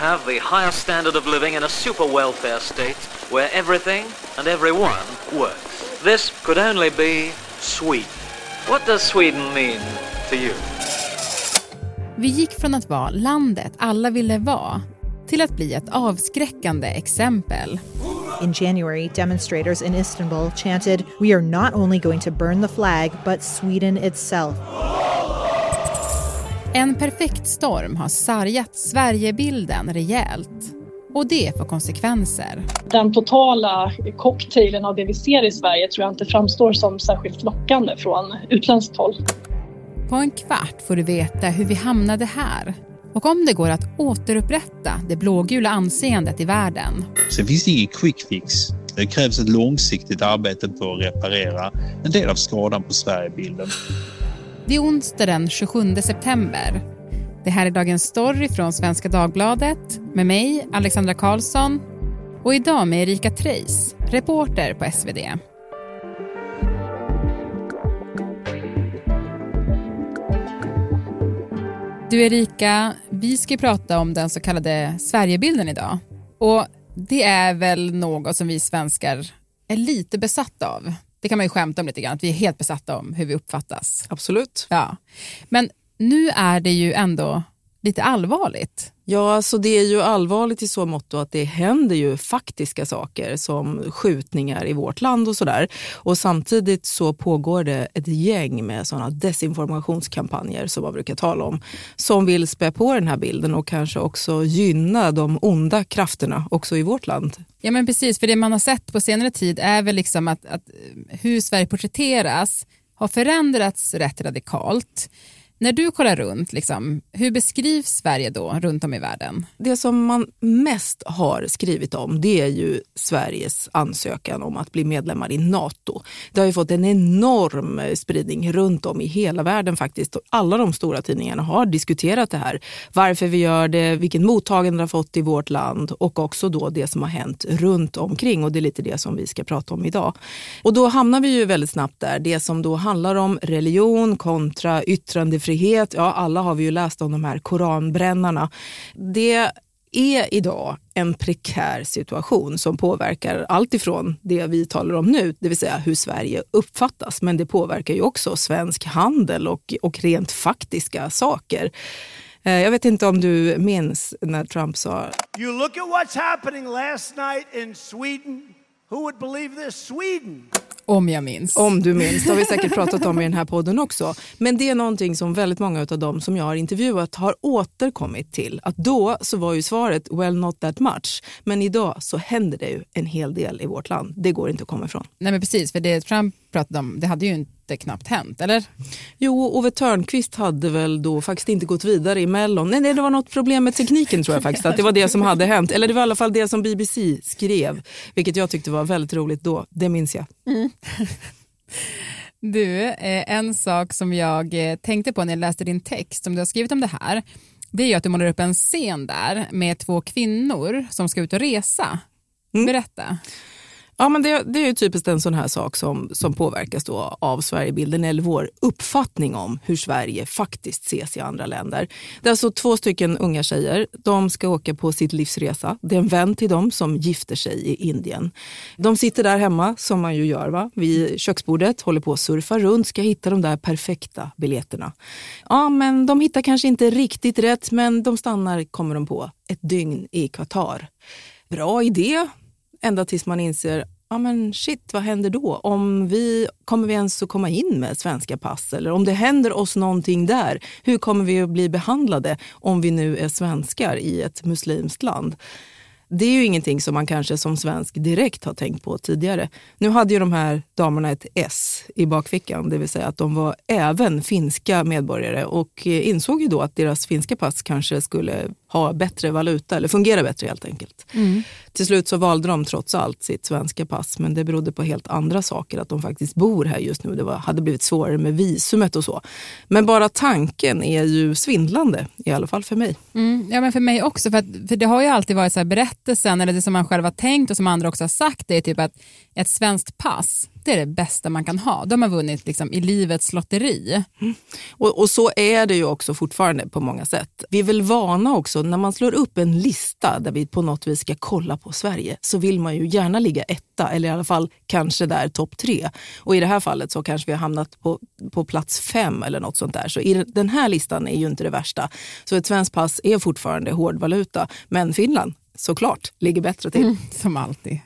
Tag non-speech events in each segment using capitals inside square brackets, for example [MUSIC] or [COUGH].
have the highest standard of living in a super welfare state where everything and everyone works. This could only be Sweden. What does Sweden mean to you? Vi gick från att vara landet alla ville vara till att bli ett avskräckande exempel. In January, demonstrators in Istanbul chanted, We are not only going to burn the flag, but Sweden itself. En perfekt storm har sargat Sverigebilden rejält. Och det får konsekvenser. Den totala cocktailen av det vi ser i Sverige tror jag inte framstår som särskilt lockande från utländskt håll. På en kvart får du veta hur vi hamnade här och om det går att återupprätta det blågula anseendet i världen. Sen finns det ingen quick fix. Det krävs ett långsiktigt arbete på att reparera en del av skadan på Sverigebilden. Det är onsdag den 27 september. Det här är Dagens Story från Svenska Dagbladet med mig, Alexandra Karlsson och idag med Erika Treis, reporter på SvD. Du Erika, vi ska prata om den så kallade Sverigebilden idag. Och det är väl något som vi svenskar är lite besatta av. Det kan man ju skämta om lite grann, att vi är helt besatta om hur vi uppfattas. Absolut. Ja. Men nu är det ju ändå lite allvarligt. Ja, alltså det är ju allvarligt i så mått att det händer ju faktiska saker som skjutningar i vårt land och sådär. Och samtidigt så pågår det ett gäng med sådana desinformationskampanjer som man brukar tala om, som vill spä på den här bilden och kanske också gynna de onda krafterna också i vårt land. Ja men precis, för det man har sett på senare tid är väl liksom att, att hur Sverige porträtteras har förändrats rätt radikalt. När du kollar runt, liksom, hur beskrivs Sverige då runt om i världen? Det som man mest har skrivit om det är ju Sveriges ansökan om att bli medlemmar i Nato. Det har ju fått en enorm eh, spridning runt om i hela världen faktiskt. Alla de stora tidningarna har diskuterat det här. Varför vi gör det, vilken mottagande det har fått i vårt land och också då det som har hänt runt omkring och det är lite det som vi ska prata om idag. Och då hamnar vi ju väldigt snabbt där, det som då handlar om religion kontra yttrandefrihet yttrandefrihet. Ja, alla har vi ju läst om de här koranbrännarna. Det är idag en prekär situation som påverkar allt ifrån det vi talar om nu, det vill säga hur Sverige uppfattas, men det påverkar ju också svensk handel och, och rent faktiska saker. Eh, jag vet inte om du minns när Trump sa... You look at what's happening last night in Sweden. Who would believe this? Sweden. Om jag minns. Om du minns, det har vi säkert pratat om i den här podden också. Men det är någonting som väldigt många av dem som jag har intervjuat har återkommit till. Att då så var ju svaret well not that much. Men idag så händer det ju en hel del i vårt land. Det går inte att komma ifrån. Nej men precis, för det Trump pratade om, det hade ju inte knappt hänt, eller? Jo, Ove Törnqvist hade väl då faktiskt inte gått vidare i Mellon. Nej, det var något problem med tekniken tror jag faktiskt, att det var det som hade hänt. Eller det var i alla fall det som BBC skrev, vilket jag tyckte var väldigt roligt då. Det minns jag. Mm. [LAUGHS] Du, eh, en sak som jag eh, tänkte på när jag läste din text som du har skrivit om det här, det är ju att du målar upp en scen där med två kvinnor som ska ut och resa. Mm. Berätta. Ja, men det, det är ju typiskt en sån här sak som, som påverkas då av Sverigebilden eller vår uppfattning om hur Sverige faktiskt ses i andra länder. Det är alltså två stycken unga tjejer. De ska åka på sitt livsresa. Det är en vän till dem som gifter sig i Indien. De sitter där hemma, som man ju gör, va? vid köksbordet, håller på att surfa runt, ska hitta de där perfekta biljetterna. Ja, men de hittar kanske inte riktigt rätt, men de stannar, kommer de på, ett dygn i Qatar. Bra idé, ända tills man inser ja men shit, vad händer då? Om vi, kommer vi ens att komma in med svenska pass? Eller om det händer oss någonting där, hur kommer vi att bli behandlade om vi nu är svenskar i ett muslimskt land? Det är ju ingenting som man kanske som svensk direkt har tänkt på tidigare. Nu hade ju de här damerna ett S i bakfickan, det vill säga att de var även finska medborgare och eh, insåg ju då att deras finska pass kanske skulle ha bättre valuta eller fungera bättre helt enkelt. Mm. Till slut så valde de trots allt sitt svenska pass men det berodde på helt andra saker. Att de faktiskt bor här just nu. Det var, hade blivit svårare med visumet och så. Men bara tanken är ju svindlande, i alla fall för mig. Mm, ja men för mig också. För, att, för det har ju alltid varit så berättelsen eller det som man själv har tänkt och som andra också har sagt det är typ att ett svenskt pass det är det bästa man kan ha. Då har vunnit liksom, i livets lotteri. Mm. Och, och, så är det ju också fortfarande på många sätt. Vi är väl vana också, när man slår upp en lista där vi på något vis ska kolla på Sverige, så vill man ju gärna ligga etta, eller i alla fall kanske där topp tre. Och i det här fallet så kanske vi har hamnat på, på plats fem eller något sånt där. Så i den här listan är ju inte det värsta. Så ett svenskt pass är fortfarande hårdvaluta. Men Finland, såklart, ligger bättre till. Mm, som alltid.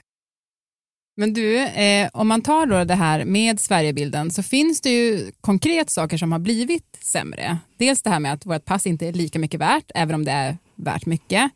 Men du, eh, om man tar då det här med Sverigebilden så finns det ju konkret saker som har blivit sämre. Dels det här med att vårt pass inte är lika mycket värt, även om det är värt mycket.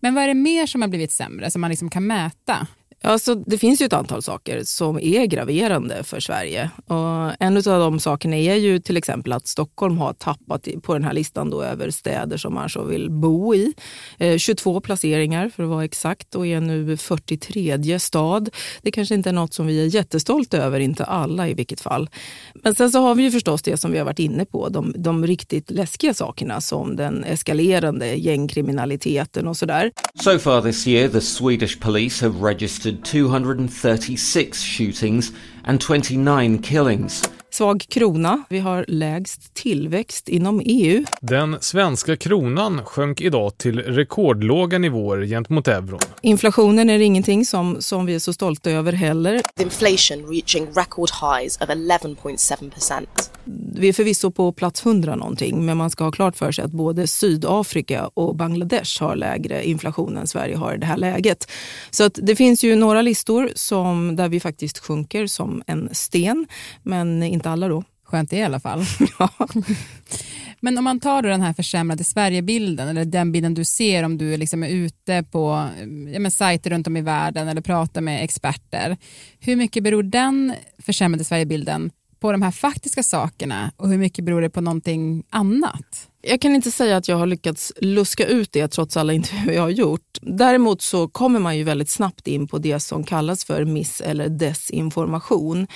Men vad är det mer som har blivit sämre som man liksom kan mäta? Alltså, det finns ju ett antal saker som är graverande för Sverige. Och en av de sakerna är ju till exempel att Stockholm har tappat på den här listan då över städer som man så vill bo i. Eh, 22 placeringar för att vara exakt och är nu 43 stad. Det kanske inte är något som vi är jättestolta över, inte alla i vilket fall. Men sen så har vi ju förstås det som vi har varit inne på, de, de riktigt läskiga sakerna som den eskalerande gängkriminaliteten och sådär. So far this year the Swedish police have registered 236 shootings and 29 killings. Svag krona. Vi har lägst tillväxt inom EU. Den svenska kronan sjönk idag till rekordlåga nivåer gentemot euron. Inflationen är ingenting som, som vi är så stolta över heller. Inflation reaching record highs of 11.7 percent. Vi är förvisso på plats 100 någonting, men man ska ha klart för sig att både Sydafrika och Bangladesh har lägre inflation än Sverige har i det här läget. Så att det finns ju några listor som, där vi faktiskt sjunker som en sten, men inte alla då. Skönt det i alla fall. [LAUGHS] Men om man tar den här försämrade Sverigebilden, eller den bilden du ser om du liksom är ute på ja, sajter runt om i världen eller pratar med experter. Hur mycket beror den försämrade Sverigebilden på de här faktiska sakerna och hur mycket beror det på någonting annat? Jag kan inte säga att jag har lyckats luska ut det trots alla intervjuer jag har gjort. Däremot så kommer man ju väldigt snabbt in på det som kallas för miss eller desinformation.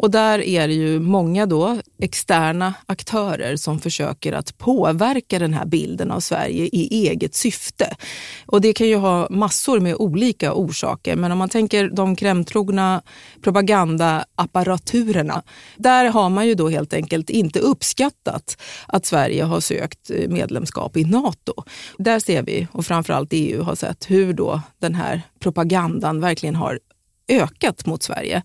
Och där är det ju många då externa aktörer som försöker att påverka den här bilden av Sverige i eget syfte. Och det kan ju ha massor med olika orsaker, men om man tänker de krämtrogna propagandaapparaturerna. där har man ju då helt enkelt inte uppskattat att Sverige har sökt eh, medlemskap i Nato. Där ser vi, och framförallt EU har sett hur då den här propagandan verkligen har ökat mot Sverige.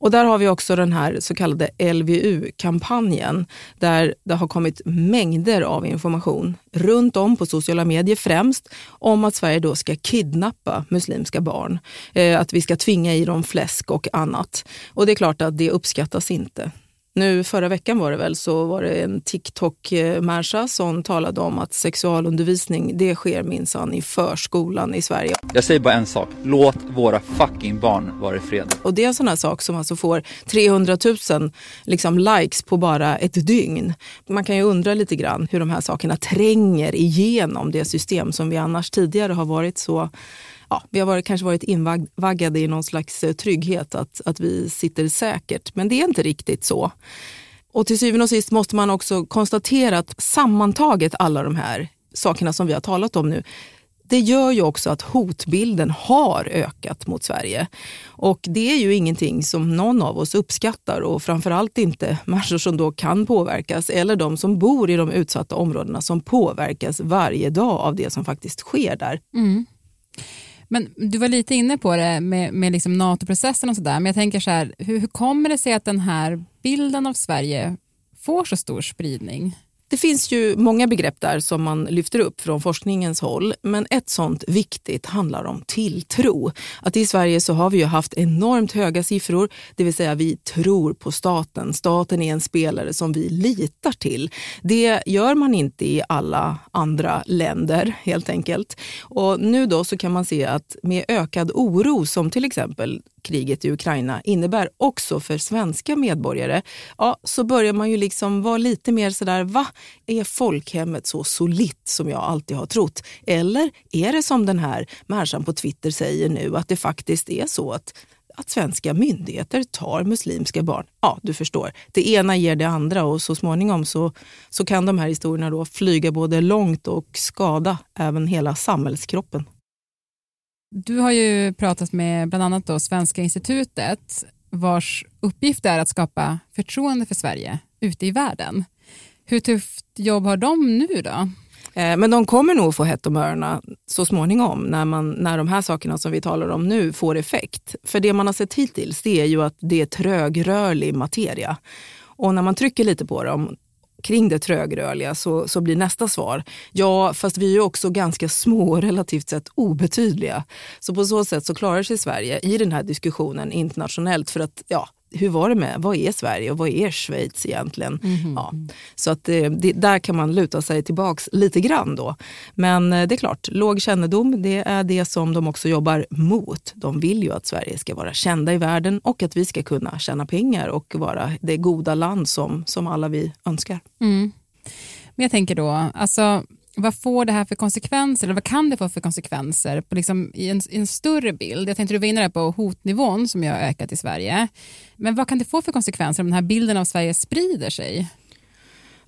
Och där har vi också den här så kallade LVU-kampanjen där det har kommit mängder av information runt om på sociala medier främst om att Sverige då ska kidnappa muslimska barn. Eh, att vi ska tvinga i dem fläsk och annat. Och det är klart att det uppskattas inte. Nu förra veckan var det väl så var det en TikTok-människa som talade om att sexualundervisning det sker minsann i förskolan i Sverige. Jag säger bara en sak, låt våra fucking barn vara i fred. Och det är en sån här sak som alltså får 300 000 liksom, likes på bara ett dygn. Man kan ju undra lite grann hur de här sakerna tränger igenom det system som vi annars tidigare har varit så ja, vi har varit, kanske varit invaggade i någon slags eh, trygghet att, att vi sitter säkert. Men det är inte riktigt så. Och till syvende och sist måste man också konstatera att sammantaget alla de här sakerna som vi har talat om nu, det gör ju också att hotbilden har ökat mot Sverige. Och det är ju ingenting som någon av oss uppskattar och framförallt inte människor som då kan påverkas eller de som bor i de utsatta områdena som påverkas varje dag av det som faktiskt sker där. Mm. Men du var lite inne på det med, med liksom NATO-processen och sådär, men jag tänker så här, hur, hur kommer det sig att den här bilden av Sverige får så stor spridning? Det finns ju många begrepp där som man lyfter upp från forskningens håll, men ett sånt viktigt handlar om tilltro. Att i Sverige så har vi ju haft enormt höga siffror, det vill säga vi tror på staten. Staten är en spelare som vi litar till. Det gör man inte i alla andra länder helt enkelt. Och nu då så kan man se att med ökad oro som till exempel kriget i Ukraina innebär också för svenska medborgare, ja, så börjar man ju liksom vara lite mer sådär, va? Är folkhemmet så solitt som jag alltid har trott? Eller är det som den här människan på Twitter säger nu, att det faktiskt är så att att svenska myndigheter tar muslimska barn. Ja, du förstår. Det ena ger det andra och så småningom så, så kan de här historierna då flyga både långt och skada även hela samhällskroppen. Du har ju pratat med bland annat då Svenska institutet vars uppgift är att skapa förtroende för Sverige ute i världen. Hur tufft jobb har de nu då? Eh, men de kommer nog få hett om öronen så småningom när, man, när de här sakerna som vi talar om nu får effekt. För det man har sett hittills det är ju att det är trögrörlig materia. Och när man trycker lite på dem kring det trögrörliga så, så blir nästa svar, ja fast vi är ju också ganska små och relativt sett obetydliga. Så på så sätt så klarar sig Sverige i den här diskussionen internationellt för att ja, hur var det med, vad är Sverige och vad är Schweiz egentligen? Mm. Ja, så att det, det, där kan man luta sig tillbaks lite grann då. Men eh, det är klart, låg kännedom det är det som de också jobbar mot. De vill ju att Sverige ska vara kända i världen och att vi ska kunna tjäna pengar och vara det goda land som, som alla vi önskar. Mm. Men jag tänker då, alltså vad får det här för konsekvenser, eller vad kan det få för konsekvenser på liksom, i, en, i en större bild? Jag tänkte du var inne på hotnivån som jag har ökat i Sverige. Men vad kan det få för konsekvenser om den här bilden av Sverige sprider sig?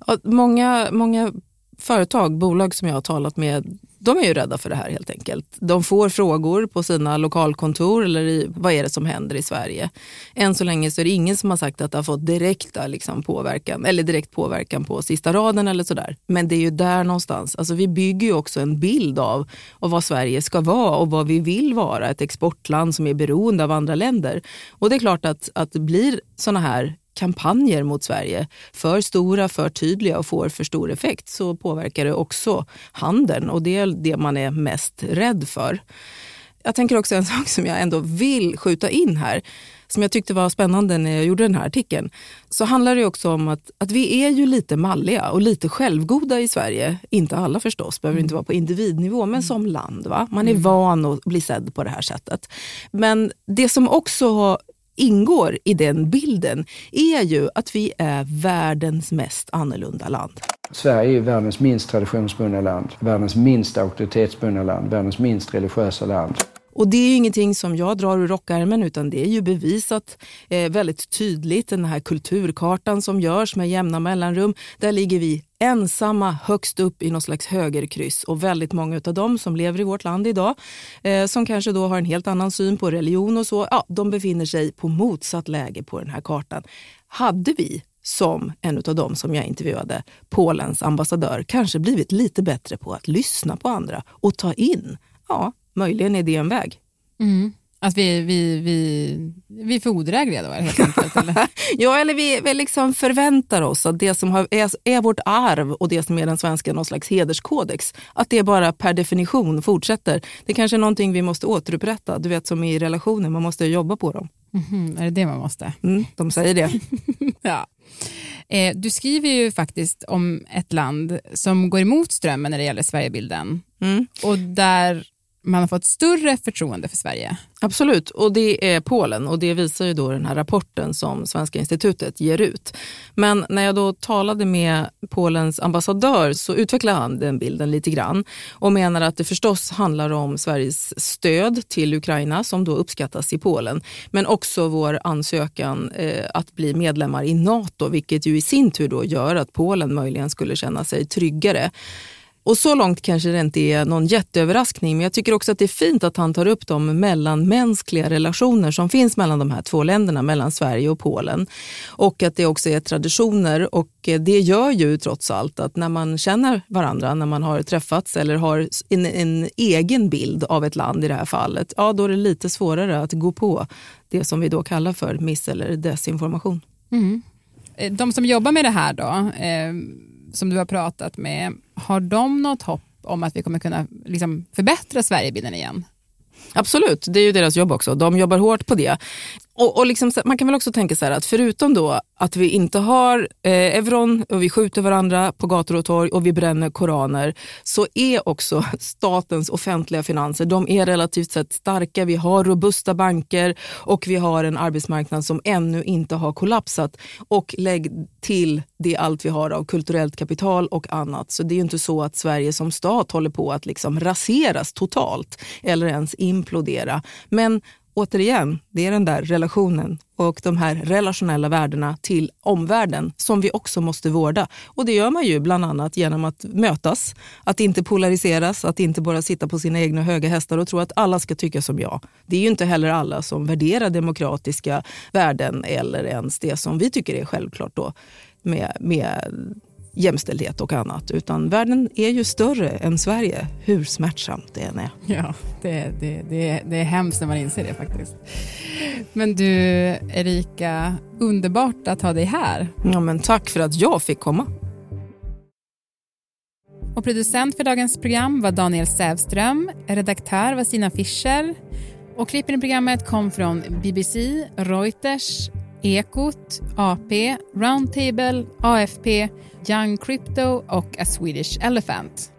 Ja, många, många företag, bolag som jag har talat med, de är ju rädda för det här helt enkelt. De får frågor på sina lokalkontor eller i, vad är det som händer i Sverige. Än så länge så är det ingen som har sagt att det har fått direkta liksom, påverkan eller direkt påverkan på sista raden eller sådär. Men det är ju där någonstans. Alltså, vi bygger ju också en bild av, av vad Sverige ska vara och vad vi vill vara. Ett exportland som är beroende av andra länder. Och det är klart att, att det blir sådana här kampanjer mot Sverige för stora, för tydliga och får för stor effekt så påverkar det också handeln och det är det man är mest rädd för. Jag tänker också en [LAUGHS] sak som jag ändå vill skjuta in här som jag tyckte var spännande när jag gjorde den här artikeln, så handlar det också om att, att vi är ju lite malliga och lite självgoda i Sverige. Inte alla förstås, behöver inte vara på individnivå, men som land. Va? Man är mm. van att bli sedd på det här sättet. Men det som också ingår i den bilden är ju att vi är världens mest annorlunda land. Sverige är världens minst traditionsbundna land, världens minst auktoritetsbundna land, världens minst religiösa land. Och det är ju ingenting som jag drar ur rockärmen utan det är ju bevisat eh, väldigt tydligt. Den här kulturkartan som görs med jämna mellanrum. Där ligger vi ensamma högst upp i något slags högerkryss. Och väldigt många av dem som lever i vårt land idag, eh, som kanske då har en helt annan syn på religion och så, ja, de befinner sig på motsatt läge på den här kartan. Hade vi som en av dem som jag intervjuade, Polens ambassadör, kanske blivit lite bättre på att lyssna på andra och ta in, ja, möjligen är det en väg. Mm. Att vi, vi, vi, vi är för odrägliga då helt enkelt? Eller? [LAUGHS] ja, eller vi, vi liksom förväntar oss att det som har, är, är, vårt arv och det som är den svenska någon slags hederskodex, att det bara per definition fortsätter. Det kanske är någonting vi måste återupprätta, du vet som i relationer, man måste jobba på dem. Mm, är det det man måste? Mm, de säger det. [LAUGHS] ja. Eh, du skriver ju faktiskt om ett land som går emot strömmen när det gäller Sverigebilden. Mm. Och där man har fått större förtroende för Sverige. Absolut, och det är Polen och det visar ju då den här rapporten som Svenska institutet ger ut. Men när jag då talade med Polens ambassadör så utvecklade han den bilden lite grann och menar att det förstås handlar om Sveriges stöd till Ukraina som då uppskattas i Polen, men också vår ansökan eh, att bli medlemmar i Nato, vilket ju i sin tur då gör att Polen möjligen skulle känna sig tryggare. Och så långt kanske det inte är någon jätteöverraskning, men jag tycker också att det är fint att han tar upp de mellanmänskliga relationer som finns mellan de här två länderna, mellan Sverige och Polen. Och att det också är traditioner och det gör ju trots allt att när man känner varandra, när man har träffats eller har en, en egen bild av ett land i det här fallet, ja då är det lite svårare att gå på det som vi då kallar för miss eller desinformation. Mm. Eh, de som jobbar med det här då, eh som du har pratat med, har de något hopp om att vi kommer kunna liksom, förbättra Sverigebilden igen? Absolut, det är ju deras jobb också. De jobbar hårt på det. Och, och liksom, man kan väl också tänka så här att förutom då att vi inte har eh, euron och vi skjuter varandra på gator och torg och vi bränner koraner så är också [LAUGHS] statens offentliga finanser de är relativt sett starka. Vi har robusta banker och vi har en arbetsmarknad som ännu inte har kollapsat. Och lägg till det allt vi har av kulturellt kapital och annat. Så det är ju inte så att Sverige som stat håller på att liksom raseras totalt eller ens implodera. Men återigen, det är den där relationen och de här relationella värdena till omvärlden som vi också måste vårda. Och det gör man ju bland annat genom att mötas, att inte polariseras, att inte bara sitta på sina egna höga hästar och tro att alla ska tycka som jag. Det är ju inte heller alla som värderar demokratiska värden eller ens det som vi tycker är självklart då med, med jämställdhet och annat. Utan världen är ju större än Sverige, hur smärtsamt det än är. Ja, det, det, det, det är hemskt när man inser det faktiskt. Men du, Erika, underbart att ha dig här. Ja, men tack för att jag fick komma. Och producent för dagens program var Daniel Sävström, redaktör var Stina Fischer och klippen i programmet kom från BBC, Reuters, Ekot, AP, Roundtable, AFP, Young Crypto och A Swedish Elephant.